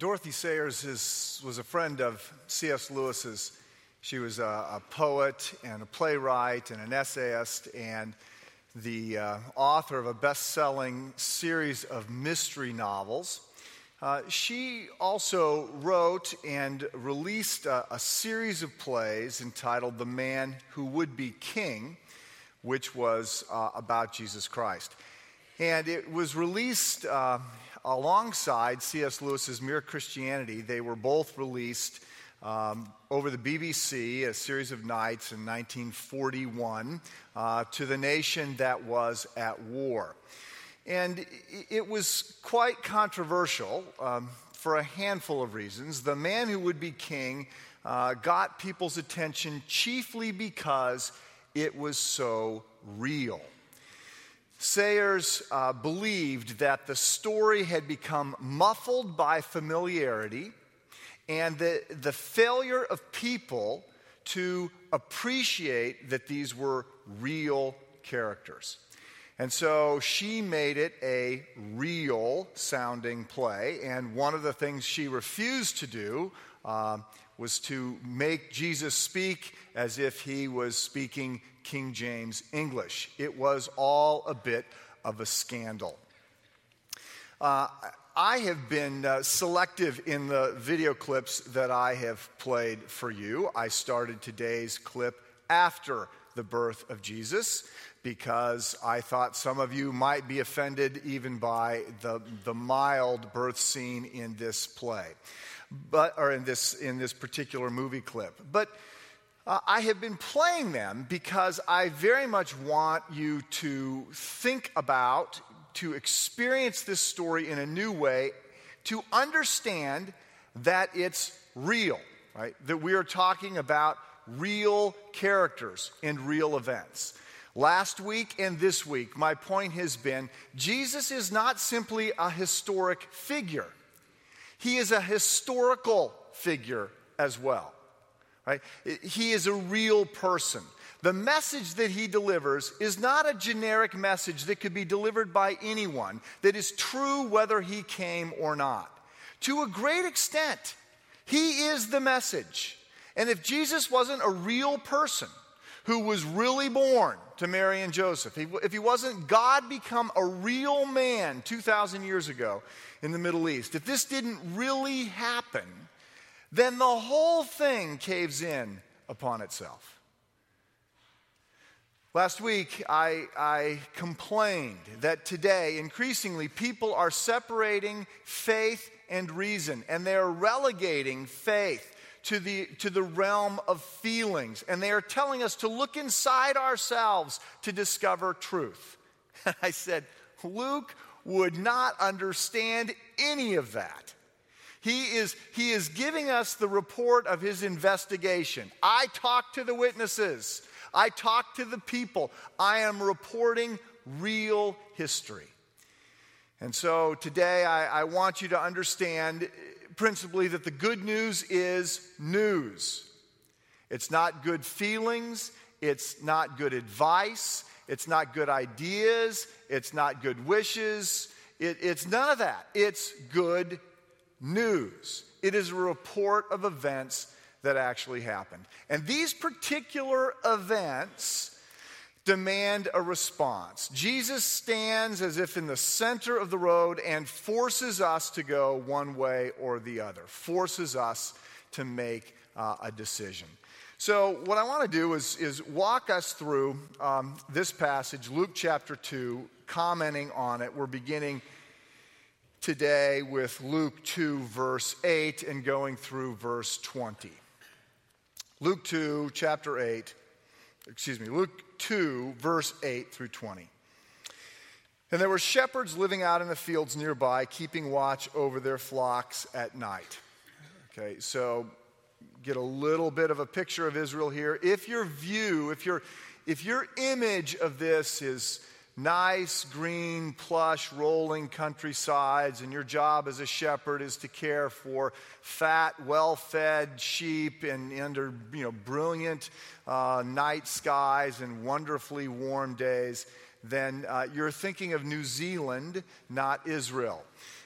Dorothy Sayers is, was a friend of C.S. Lewis's. She was a, a, poet and a playwright and an essayist and the uh, author of a best selling series of mystery novels. Uh, she also wrote and released a, a, series of plays entitled The Man Who Would Be King, which was uh, about Jesus Christ. And it was released uh, alongside C.S. Lewis's Mere Christianity. They were both released um, over the BBC, a series of nights in 1941, uh, to the nation that was at war. And it was quite controversial um, for a handful of reasons. The man who would be king uh, got people's attention chiefly because it was so real. Sayers uh, believed that the story had become muffled by familiarity and the, the failure of people to appreciate that these were real characters. And so she made it a real sounding play. And one of the things she refused to do um, was to make Jesus speak as if he was speaking King James English. It was all a bit of a scandal. Uh, I have been uh, selective in the video clips that I have played for you. I started today's clip after the birth of Jesus because I thought some of you might be offended even by the, the mild birth scene in this play, but, or in this, in this particular movie clip. But uh, I have been playing them because I very much want you to think about, to experience this story in a new way, to understand that it's real, right? That we are talking about real characters and real events. Last week and this week, my point has been Jesus is not simply a historic figure, he is a historical figure as well. Right? He is a real person. The message that he delivers is not a generic message that could be delivered by anyone that is true whether he came or not. To a great extent, he is the message. And if Jesus wasn't a real person who was really born, to Mary and Joseph, if he wasn't God become a real man 2,000 years ago in the Middle East, if this didn't really happen, then the whole thing caves in upon itself. Last week, I, I, complained that today, increasingly, people are separating faith and reason, and they are relegating faith to the, to the realm of feelings. And they are telling us to look inside ourselves to discover truth. And I said, Luke would not understand any of that. He is, he is giving us the report of his investigation. I talked to the witnesses, I talked to the people. I am reporting real history. And so today I, I want you to understand eh, principally that the good news is news. It's not good feelings, it's not good advice, it's not good ideas, it's not good wishes, it, it's none of that. It's good news. It is a report of events that actually happened. And these particular events demand a response. Jesus stands as if in the center of the road and forces us to go one way or the other, forces us to make uh, a decision. So, what I want to do is, is walk us through um, this passage, Luke chapter 2, commenting on it. We're beginning today with Luke 2, verse 8, and going through verse 20. Luke 2, chapter 8, excuse me, Luke 2, verse 8 through 20. And there were shepherds living out in the fields nearby, keeping watch over their flocks at night. Okay, so get a little bit of a picture of Israel here. If your view, if your, if your image of this is nice, green, plush, rolling countrysides, and your job as a shepherd is to care for fat, well fed sheep and under you know, brilliant uh, night skies and wonderfully warm days, then uh, you're thinking of New Zealand, not Israel.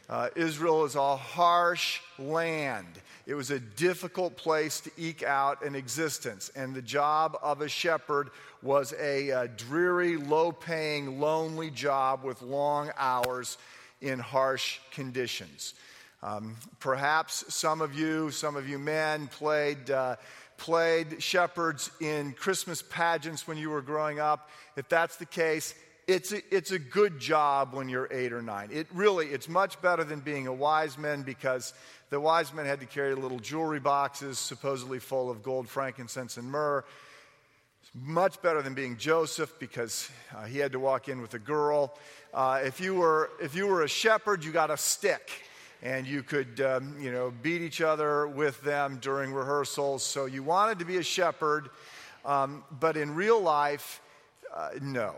Uh, Israel is a harsh land. It was a difficult place to eke out an existence. And the job of a shepherd was a, a uh, dreary, low paying, lonely job with long hours in harsh conditions. Um, perhaps some of you, some of you men, played, uh, played shepherds in Christmas pageants when you were growing up. If that's the case, it's a, it's a good job when you're eight or nine. It really, it's much better than being a wise man because the wise men had to carry little jewelry boxes supposedly full of gold, frankincense, and myrrh. It's much better than being Joseph because uh, he had to walk in with a girl. Uh, if, you were, if you were a shepherd, you got a stick and you could, um, you know, beat each other with them during rehearsals. So you wanted to be a shepherd, um, but in real life, uh, no.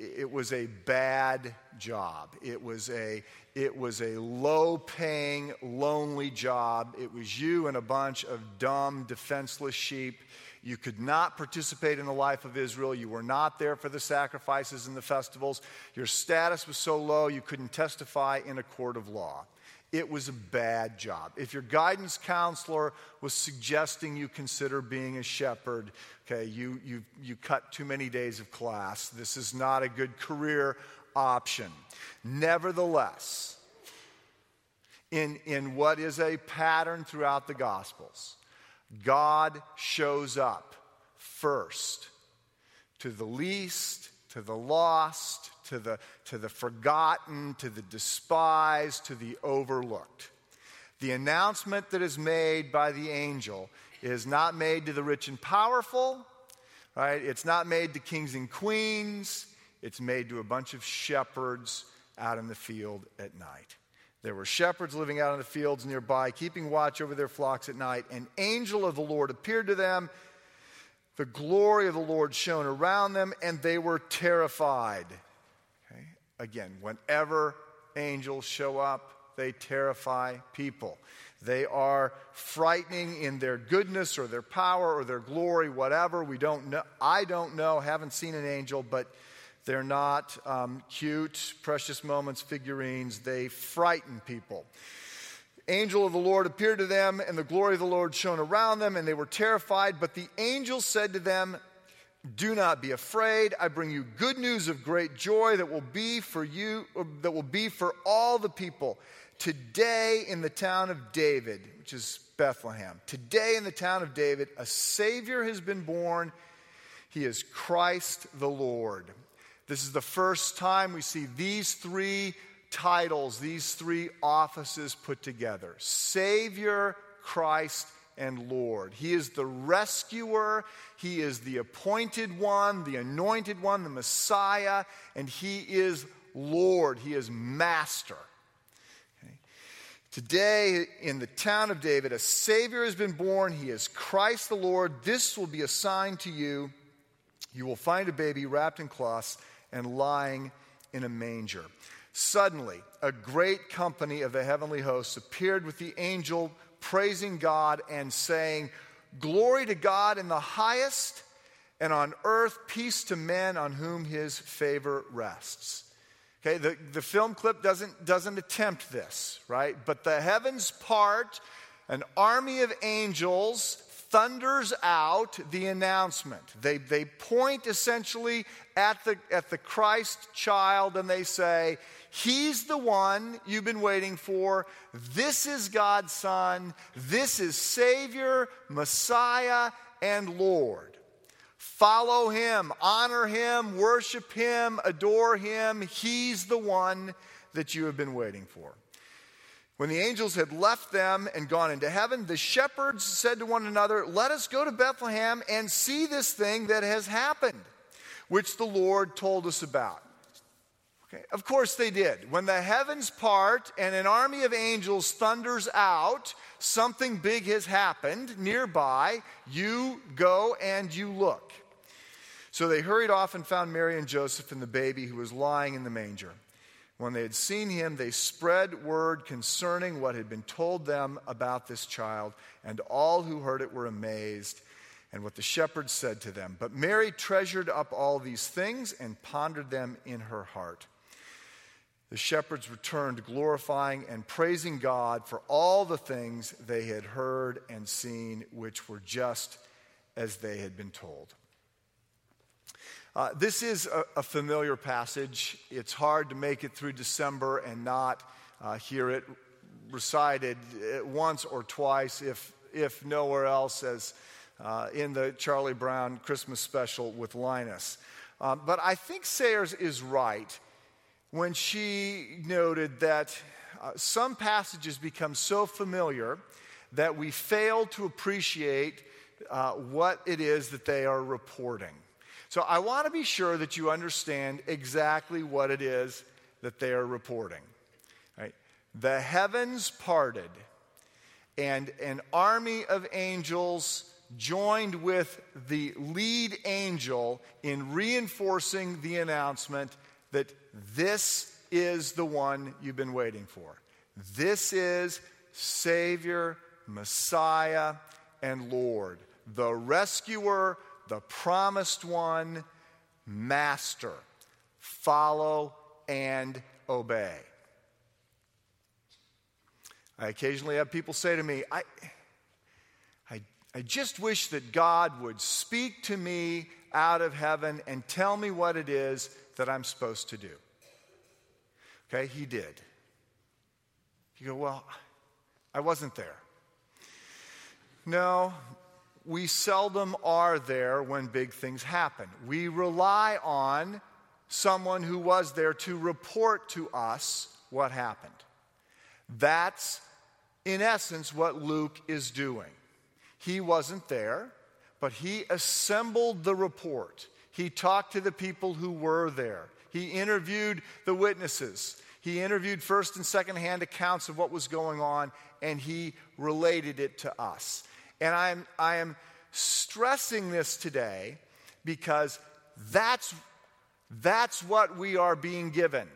It was a bad job. It was a, it was a low paying, lonely job. It was you and a bunch of dumb, defenseless sheep. You could not participate in the life of Israel. You were not there for the sacrifices and the festivals. Your status was so low you couldn't testify in a court of law it was a bad job. If your guidance counselor was suggesting you consider being a shepherd, okay, you, you, you cut too many days of class. This is not a good career option. Nevertheless, in, in what is a pattern throughout the Gospels, God shows up first to the least, to the lost, to the, to the forgotten, to the despised, to the overlooked. The announcement that is made by the angel is not made to the rich and powerful, right? It's not made to kings and queens. It's made to a bunch of shepherds out in the field at night. There were shepherds living out in the fields nearby, keeping watch over their flocks at night. An angel of the Lord appeared to them. The glory of the Lord shone around them, and they were terrified. Again, whenever angels show up, they terrify people. They are frightening in their goodness or their power or their glory, whatever. We don't know. I don't know, haven't seen an angel, but they're not um, cute, precious moments figurines. They frighten people. Angel of the Lord appeared to them, and the glory of the Lord shone around them, and they were terrified. But the angel said to them, do not be afraid. I bring you good news of great joy that will be for you, that will be for all the people. Today in the town of David, which is Bethlehem, today in the town of David, a Savior has been born. He is Christ the Lord. This is the first time we see these three titles, these three offices put together Savior, Christ, and Lord. He is the rescuer, He is the appointed one, the anointed one, the Messiah, and He is Lord. He is Master. Today, in the town of David, a Savior has been born. He is Christ the Lord. This will be a sign to you. You will find a baby wrapped in cloths and lying in a manger. Suddenly, a great company of the heavenly hosts appeared with the angel praising God and saying, Glory to God in the highest, and on earth peace to men on whom his favor rests. Okay, the, the film clip doesn't, doesn't attempt this, right? But the heavens part, an army of angels thunders out the announcement. They, they point essentially at the, at the Christ child and they say, He's the one you've been waiting for. This is God's Son. This is Savior, Messiah, and Lord. Follow Him, honor Him, worship Him, adore Him. He's the one that you have been waiting for. When the angels had left them and gone into heaven, the shepherds said to one another, Let us go to Bethlehem and see this thing that has happened, which the Lord told us about. Okay, of course they did. When the heavens part and an army of angels thunders out, something big has happened nearby. You go and you look. So they hurried off and found Mary and Joseph and the baby who was lying in the manger. When they had seen him, they spread word concerning what had been told them about this child, and all who heard it were amazed and what the shepherds said to them. But Mary treasured up all these things and pondered them in her heart. The shepherds returned, glorifying and praising God for all the things they had heard and seen, which were just as they had been told. Uh, this is a, a, familiar passage. It's hard to make it through December and not uh, hear it recited once or twice, if, if nowhere else, as uh, in the Charlie Brown Christmas special with Linus. Uh, but I think Sayers is right when she noted that uh, some passages become so familiar that we fail to appreciate uh, what it is that they are reporting. So I want to be sure that you understand exactly what it is that they are reporting. Right? The heavens parted, and an army of angels joined with the lead angel in reinforcing the announcement that this is the one you've been waiting for. This is Savior, Messiah, and Lord, the rescuer, the promised one, Master. Follow and obey. I occasionally have people say to me, I, I, I just wish that God would speak to me out of heaven and tell me what it is that I'm supposed to do. Okay, he did. You go, well, I wasn't there. No, we seldom are there when big things happen. We rely on someone who was there to report to us what happened. That's, in essence, what Luke is doing. He wasn't there, but he assembled the report. He talked to the people who were there. He interviewed the witnesses. He interviewed first and second hand accounts of what was going on, and he related it to us. And I am, I am stressing this today because that's, that's what we are being given.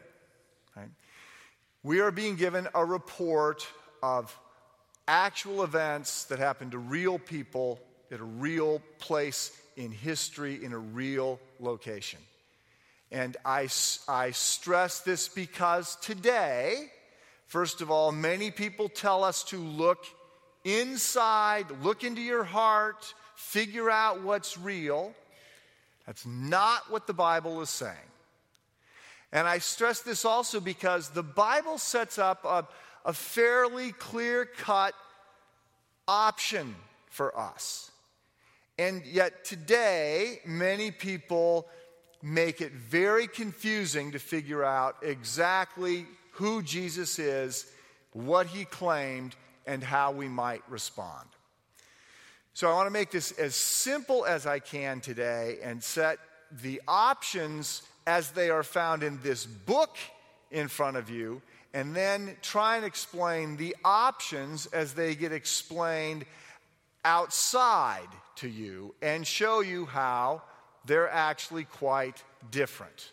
Right? We are being given a report of actual events that happened to real people at a real place in history, in a real location. And I, I stress this because today, first of all, many people tell us to look inside, look into your heart, figure out what's real. That's not what the Bible is saying. And I stress this also because the Bible sets up a, a fairly clear cut option for us. And yet today, many people make it very confusing to figure out exactly who Jesus is, what he claimed, and how we might respond. So I want to make this as simple as I can today and set the options as they are found in this book in front of you, and then try and explain the options as they get explained outside to you and show you how they're actually quite different.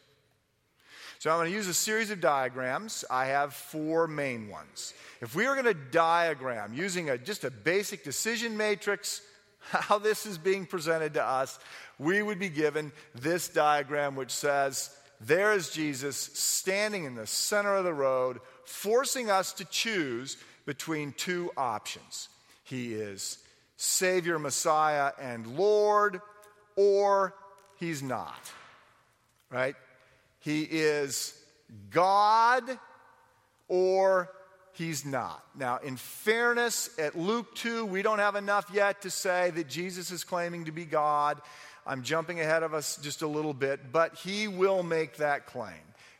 So I'm going to use a series of diagrams. I have four main ones. If we were going to diagram using a, just a basic decision matrix, how this is being presented to us, we would be given this diagram which says, there is Jesus standing in the center of the road, forcing us to choose between two options. He is Savior, Messiah, and Lord, or he's not. Right? He is God, or he's not. Now, in fairness, at Luke 2, we don't have enough yet to say that Jesus is claiming to be God. I'm jumping ahead of us just a little bit, but he will make that claim.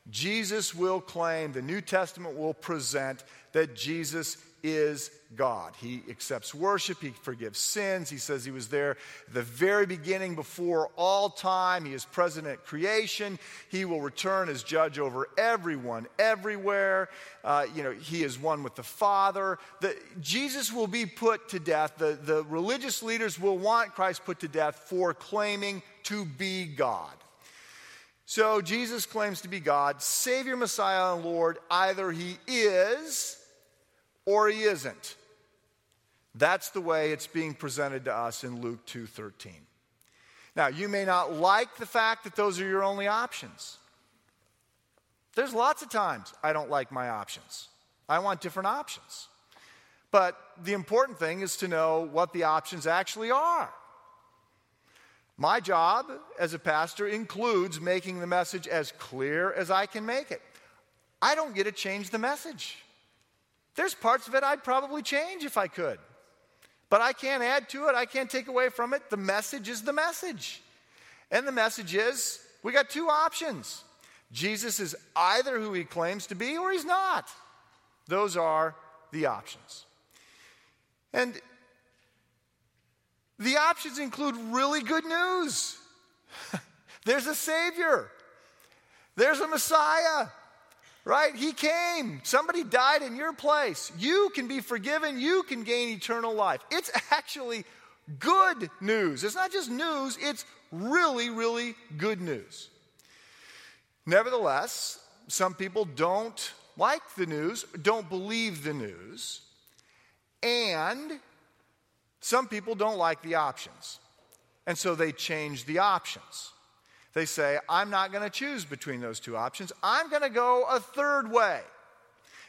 Jesus will claim, the New Testament will present that Jesus is God. He accepts worship, He forgives sins. He says He was there the very beginning before all time. He is present at creation. He will return as judge over everyone, everywhere. Uh, you know, He is one with the Father. The, Jesus will be put to death. The, the religious leaders will want Christ put to death for claiming to be God. So Jesus claims to be God, Savior, Messiah, and Lord. Either He is or he isn't. That's the way it's being presented to us in Luke 2:13. Now, you may not like the fact that those are your only options. There's lots of times I don't like my options. I want different options. But the important thing is to know what the options actually are. My job as a pastor includes making the message as clear as I can make it. I don't get to change the message. There's parts of it I'd probably change if I could. But I can't add to it, I can't take away from it. The message is the message. And the message is we got two options. Jesus is either who he claims to be or he's not. Those are the options. And the options include really good news. There's a Savior, there's a Messiah, right? He came. Somebody died in your place. You can be forgiven, you can gain eternal life. It's actually good news. It's not just news, it's really, really good news. Nevertheless, some people don't like the news, don't believe the news, and some people don't like the options. And so they change the options. They say, I'm not going to choose between those two options. I'm going to go a third way.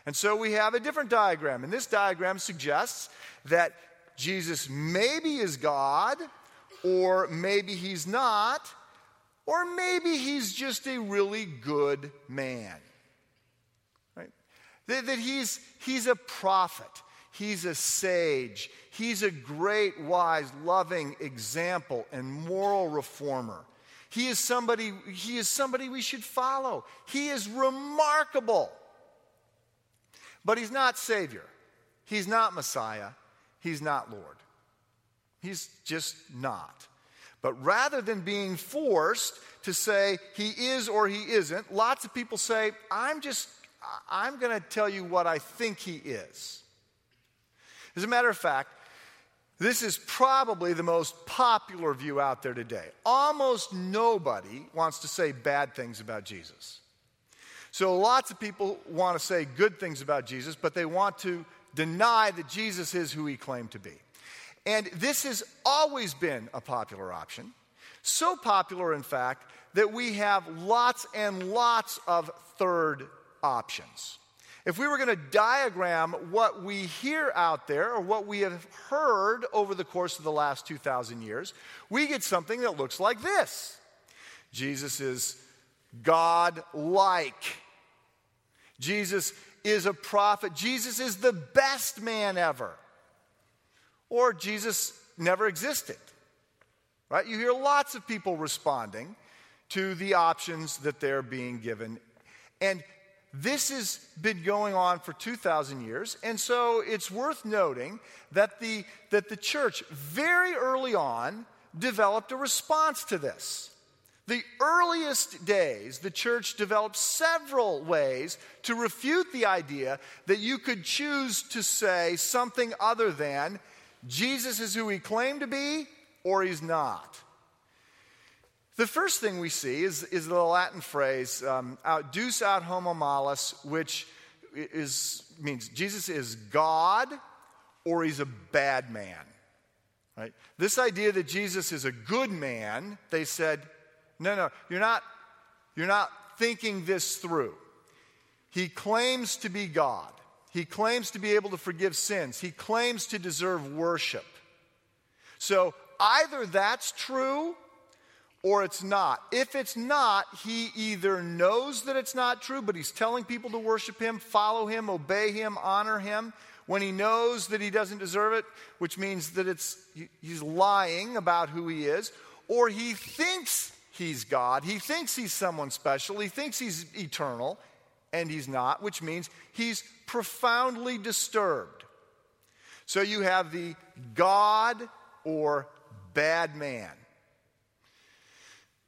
And so we have a different diagram. And this diagram suggests that Jesus maybe is God, or maybe he's not, or maybe he's just a really good man. Right? That, that he's, he's a prophet, he's a sage, he's a great, wise, loving example and moral reformer. He is somebody, he is somebody we should follow. He is remarkable. But he's not Savior. He's not Messiah. He's not Lord. He's just not. But rather than being forced to say he is or he isn't, lots of people say, I'm just, I'm going to tell you what I think he is. As a matter of fact, this is probably the most popular view out there today. Almost nobody wants to say bad things about Jesus. So lots of people want to say good things about Jesus, but they want to deny that Jesus is who he claimed to be. And this has always been a popular option. So popular, in fact, that we have lots and lots of third options. If we were going to diagram what we hear out there or what we have heard over the course of the last 2,000 years, we get something that looks like this Jesus is God like. Jesus is a prophet. Jesus is the best man ever. Or Jesus never existed. Right? You hear lots of people responding to the options that they're being given. And this has been going on for 2,000 years, and so it's worth noting that the, that the church very early on developed a response to this. The earliest days, the church developed several ways to refute the idea that you could choose to say something other than Jesus is who he claimed to be or he's not. The first thing we see is, is the Latin phrase, um, deus ad homo malus, which is, means Jesus is God or he's a bad man. Right? This idea that Jesus is a good man, they said, no, no, you're not, you're not thinking this through. He claims to be God. He claims to be able to forgive sins. He claims to deserve worship. So either that's true or it's not. If it's not, he either knows that it's not true, but he's telling people to worship him, follow him, obey him, honor him, when he knows that he doesn't deserve it, which means that it's, he's lying about who he is, or he thinks he's God, he thinks he's someone special, he thinks he's eternal, and he's not, which means he's profoundly disturbed. So you have the God or bad man.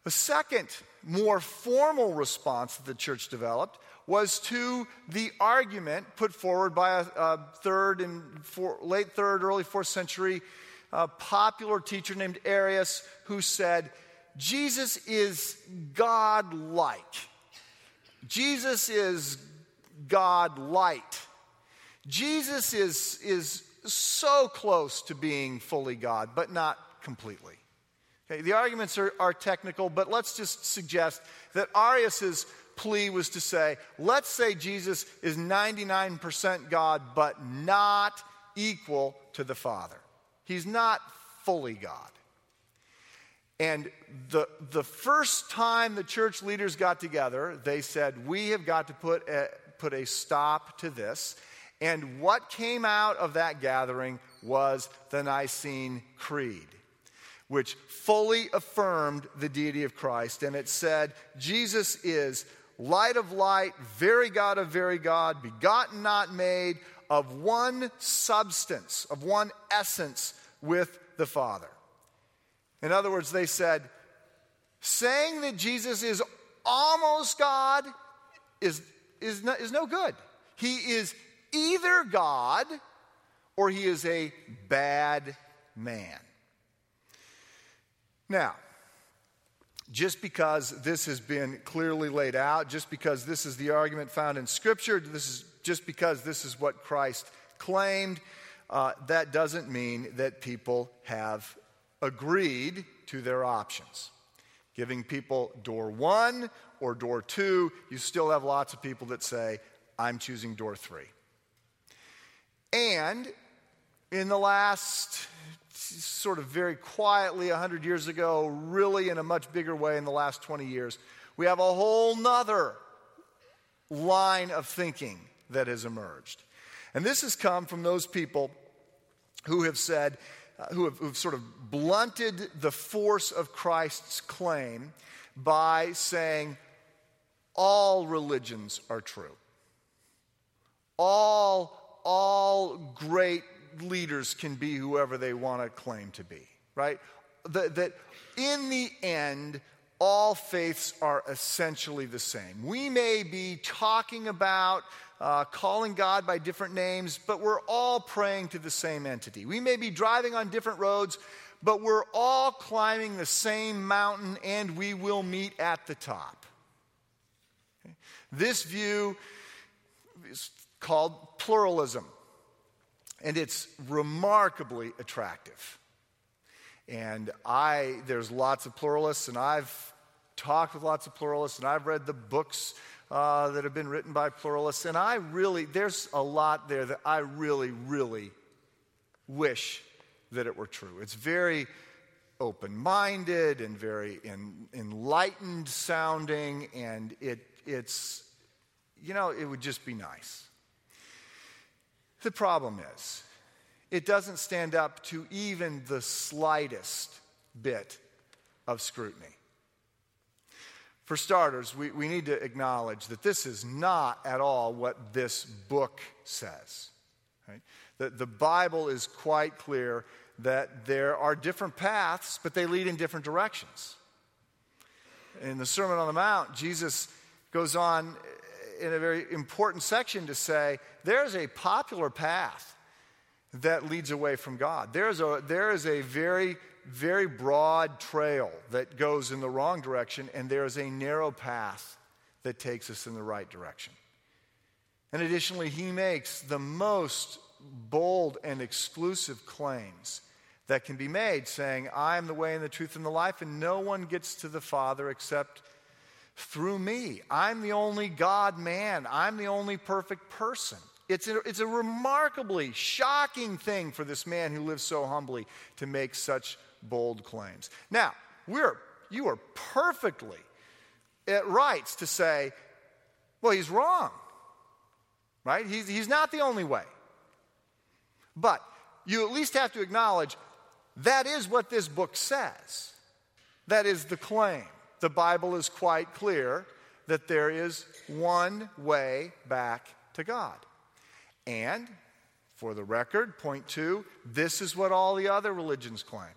A second, more formal response that the church developed was to the argument put forward by a, a third and four, late third, early fourth century uh, popular teacher named Arius, who said, Jesus is God like. Jesus is God light. Jesus is, is so close to being fully God, but not completely. Okay, the arguments are, are technical, but let's just suggest that Arius's plea was to say, let's say Jesus is 99% God, but not equal to the Father. He's not fully God. And the, the first time the church leaders got together, they said, We have got to put a, put a stop to this. And what came out of that gathering was the Nicene Creed, which fully affirmed the deity of Christ. And it said, Jesus is light of light, very God of very God, begotten, not made, of one substance, of one essence with the Father. In other words, they said, saying that Jesus is almost God is, is, no, is no good. He is either God or he is a bad man. Now, just because this has been clearly laid out, just because this is the argument found in Scripture, this is just because this is what Christ claimed, uh, that doesn't mean that people have agreed to their options. Giving people door one or door two, you still have lots of people that say, I'm choosing door three. And in the last sort of very quietly 100 years ago, really in a much bigger way in the last 20 years, we have a whole nother line of thinking that has emerged. And this has come from those people who have said, uh, who have who've sort of blunted the force of Christ's claim by saying all religions are true. All, all great leaders can be whoever they want to claim to be, right? That, that in the end, all faiths are essentially the same. We may be talking about uh, calling God by different names, but we're all praying to the same entity. We may be driving on different roads, but we're all climbing the same mountain and we will meet at the top. Okay? This view is called pluralism, and it's remarkably attractive. And I, there's lots of pluralists, and I've talked with lots of pluralists, and I've read the books uh, that have been written by pluralists. And I really, there's a lot there that I really, really wish that it were true. It's very open minded and very enlightened sounding, and it, it's, you know, it would just be nice. The problem is, it doesn't stand up to even the slightest bit of scrutiny. For starters, we, we need to acknowledge that this is not at all what this book says. Right? The, the Bible is quite clear that there are different paths, but they lead in different directions. In the Sermon on the Mount, Jesus goes on in a very important section to say there's a popular path that leads away from God. There's a, there is a very very broad trail that goes in the wrong direction, and there is a narrow path that takes us in the right direction. And additionally, he makes the most bold and exclusive claims that can be made, saying, I am the way and the truth and the life, and no one gets to the Father except through me. I'm the only God man, I'm the only perfect person. It's a, it's a remarkably shocking thing for this man who lives so humbly to make such bold claims. Now, we're, you are perfectly at rights to say, well, he's wrong, right? He's, he's not the only way. But you at least have to acknowledge that is what this book says. That is the claim. The Bible is quite clear that there is one way back to God. And, for the record, point two, this is what all the other religions claim.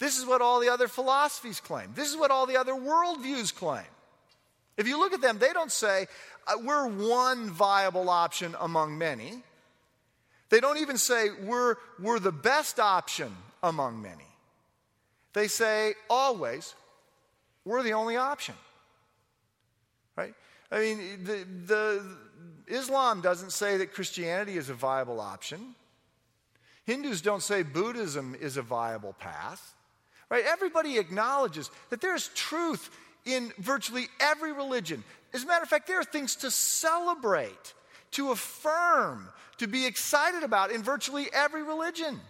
This is what all the other philosophies claim. This is what all the other worldviews claim. If you look at them, they don't say, uh, we're one viable option among many. They don't even say, we're, we're the best option among many. They say, always, we're the only option. Right? I mean, the, the, Islam doesn't say that Christianity is a viable option. Hindus don't say Buddhism is a viable path. Right? Everybody acknowledges that there's truth in virtually every religion. As a matter of fact, there are things to celebrate, to affirm, to be excited about in virtually every religion.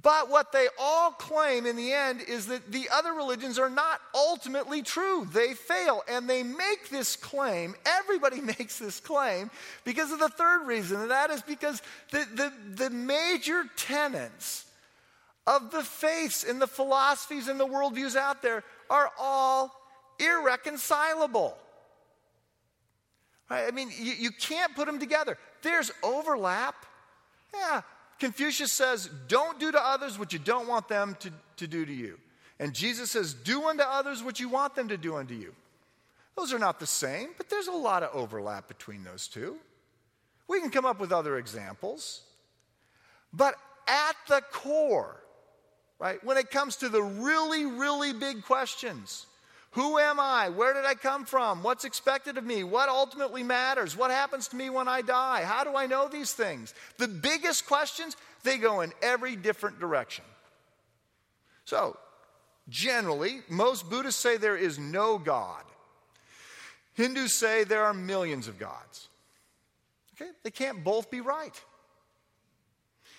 But what they all claim in the end is that the other religions are not ultimately true. They fail. And they make this claim, everybody makes this claim, because of the third reason, and that is because the, the, the major tenets of the faiths and the philosophies and the worldviews out there are all irreconcilable. Right? I mean, you, you can't put them together. There's overlap. Yeah, Confucius says, Don't do to others what you don't want them to, to do to you. And Jesus says, Do unto others what you want them to do unto you. Those are not the same, but there's a lot of overlap between those two. We can come up with other examples. But at the core, right, when it comes to the really, really big questions, who am I? Where did I come from? What's expected of me? What ultimately matters? What happens to me when I die? How do I know these things? The biggest questions, they go in every different direction. So, generally, most Buddhists say there is no God. Hindus say there are millions of gods. Okay? They can't both be right.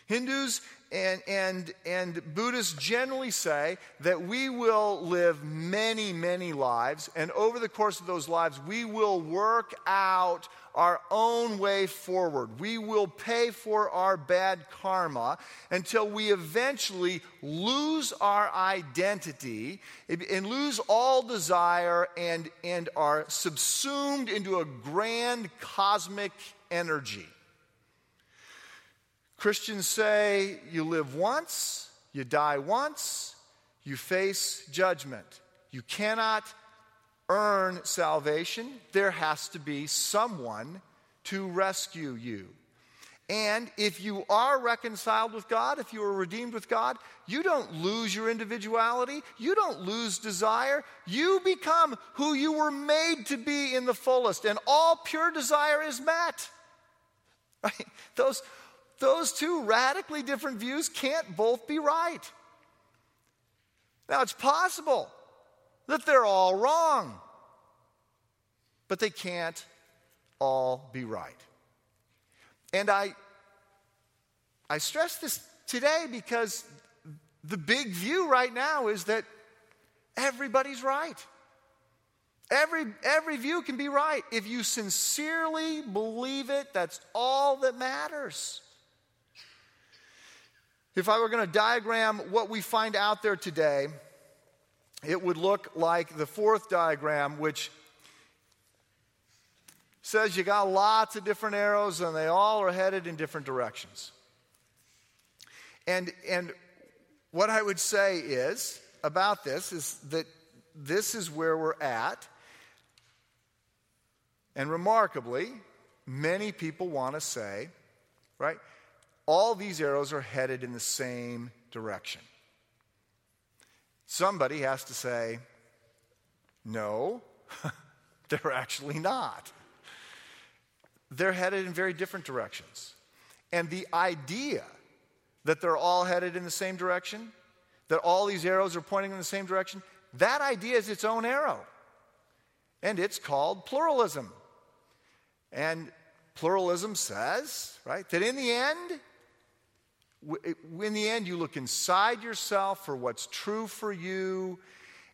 Hindus and, and, and Buddhists generally say that we will live many, many lives, and over the course of those lives, we will work out our own way forward. We will pay for our bad karma until we eventually lose our identity and lose all desire and, and are subsumed into a grand cosmic energy. Christians say you live once, you die once, you face judgment. You cannot earn salvation. There has to be someone to rescue you. And if you are reconciled with God, if you are redeemed with God, you don't lose your individuality. You don't lose desire. You become who you were made to be in the fullest, and all pure desire is met. Right? Those, those two radically different views can't both be right. Now, it's possible that they're all wrong, but they can't all be right. And I, I stress this today because the big view right now is that everybody's right. Every, every view can be right. If you sincerely believe it, that's all that matters. If I were going to diagram what we find out there today, it would look like the fourth diagram, which says you got lots of different arrows and they all are headed in different directions. And, and what I would say is about this is that this is where we're at. And remarkably, many people want to say, right? All these arrows are headed in the same direction. Somebody has to say, no, they're actually not. They're headed in very different directions. And the idea that they're all headed in the same direction, that all these arrows are pointing in the same direction, that idea is its own arrow. And it's called pluralism. And pluralism says, right, that in the end, in the end, you look inside yourself for what's true for you,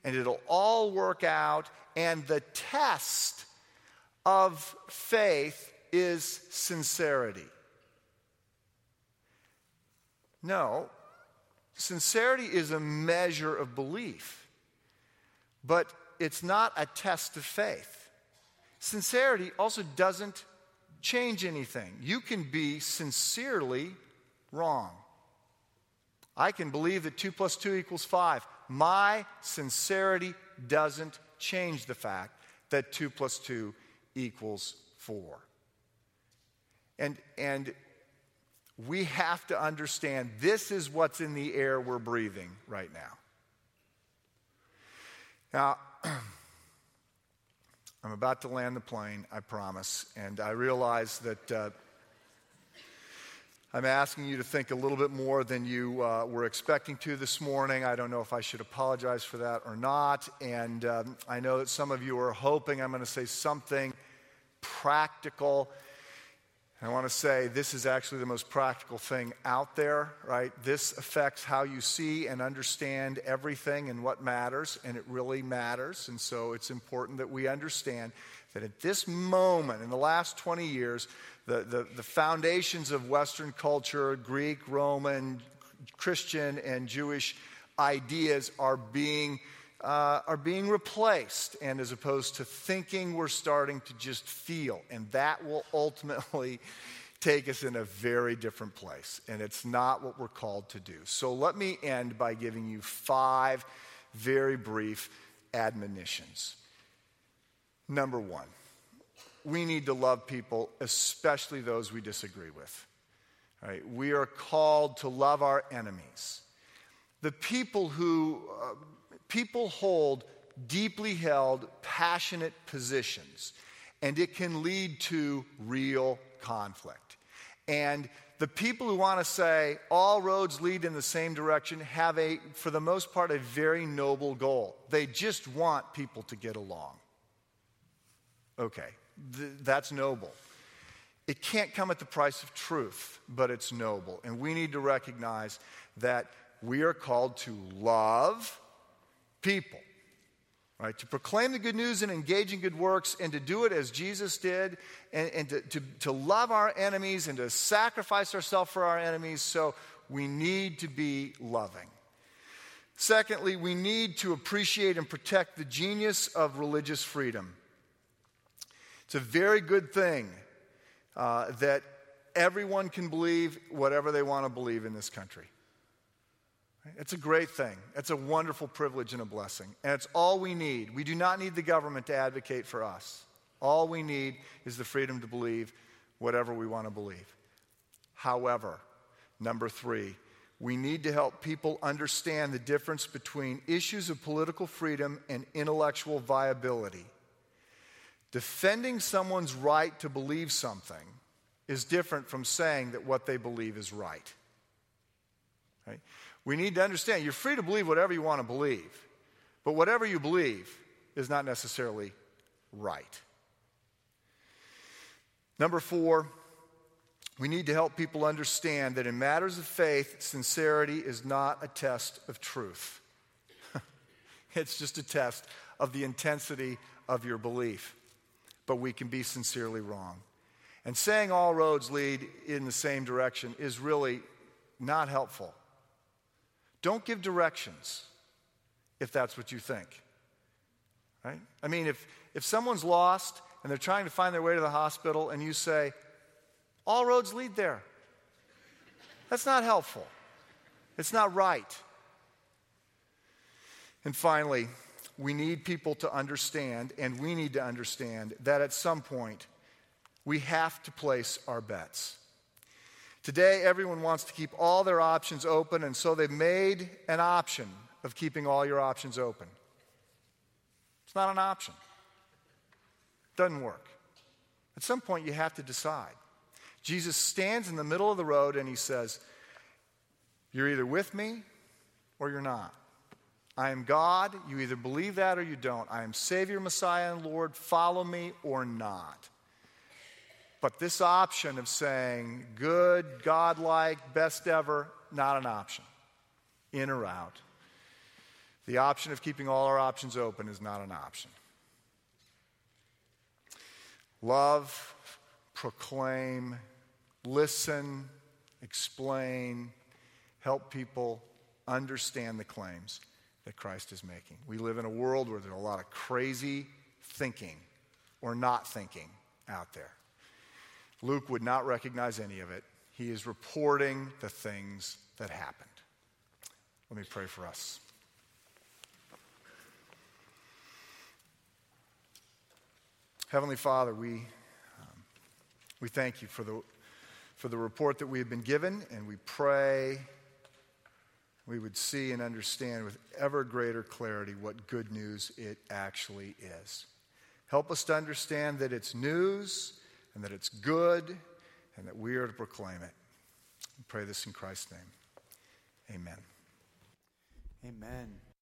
and it'll all work out. And the test of faith is sincerity. No, sincerity is a measure of belief, but it's not a test of faith. Sincerity also doesn't change anything. You can be sincerely wrong. I can believe that 2 plus 2 equals 5. My sincerity doesn't change the fact that 2 plus 2 equals 4. And, and we have to understand this is what's in the air we're breathing right now. Now, I'm about to land the plane, I promise, and I realize that. Uh, I'm asking you to think a little bit more than you uh, were expecting to this morning. I don't know if I should apologize for that or not. And um, I know that some of you are hoping I'm going to say something practical. I want to say this is actually the most practical thing out there, right? This affects how you see and understand everything and what matters, and it really matters. And so it's important that we understand that at this moment, in the last 20 years, the, the, the foundations of Western culture, Greek, Roman, Christian, and Jewish ideas are being, uh, are being replaced. And as opposed to thinking, we're starting to just feel. And that will ultimately take us in a very different place. And it's not what we're called to do. So let me end by giving you five very brief admonitions. Number one, we need to love people, especially those we disagree with. Right? We are called to love our enemies. The people who uh, people hold deeply held, passionate positions, and it can lead to real conflict. And the people who want to say all roads lead in the same direction have a, for the most part, a very noble goal. They just want people to get along. Okay, th- that's noble. It can't come at the price of truth, but it's noble. And we need to recognize that we are called to love people, right? To proclaim the good news and engage in good works and to do it as Jesus did and, and to, to, to love our enemies and to sacrifice ourselves for our enemies. So we need to be loving. Secondly, we need to appreciate and protect the genius of religious freedom. It's a very good thing uh, that everyone can believe whatever they want to believe in this country. It's a great thing. It's a wonderful privilege and a blessing. And it's all we need. We do not need the government to advocate for us. All we need is the freedom to believe whatever we want to believe. However, number three, we need to help people understand the difference between issues of political freedom and intellectual viability. Defending someone's right to believe something is different from saying that what they believe is right. right. We need to understand you're free to believe whatever you want to believe, but whatever you believe is not necessarily right. Number four, we need to help people understand that in matters of faith, sincerity is not a test of truth. it's just a test of the intensity of your belief but we can be sincerely wrong. And saying all roads lead in the same direction is really not helpful. Don't give directions if that's what you think. Right? I mean, if, if someone's lost and they're trying to find their way to the hospital and you say, all roads lead there, that's not helpful. It's not right. And finally, we need people to understand, and we need to understand, that at some point we have to place our bets. Today, everyone wants to keep all their options open, and so they've made an option of keeping all your options open. It's not an option, it doesn't work. At some point, you have to decide. Jesus stands in the middle of the road and he says, You're either with me or you're not. I am God. You either believe that or you don't. I am Savior, Messiah, and Lord. Follow me or not. But this option of saying good, godlike, best ever, not an option. In or out. The option of keeping all our options open is not an option. Love, proclaim, listen, explain, help people understand the claims that Christ is making. We live in a world where there's a lot of crazy thinking or not thinking out there. Luke would not recognize any of it. He is reporting the things that happened. Let me pray for us. Heavenly Father, we, um, we thank you for the, for the report that we have been given, and we pray we would see and understand with ever greater clarity what good news it actually is. Help us to understand that it's news and that it's good and that we are to proclaim it. We pray this in Christ's name. Amen. Amen.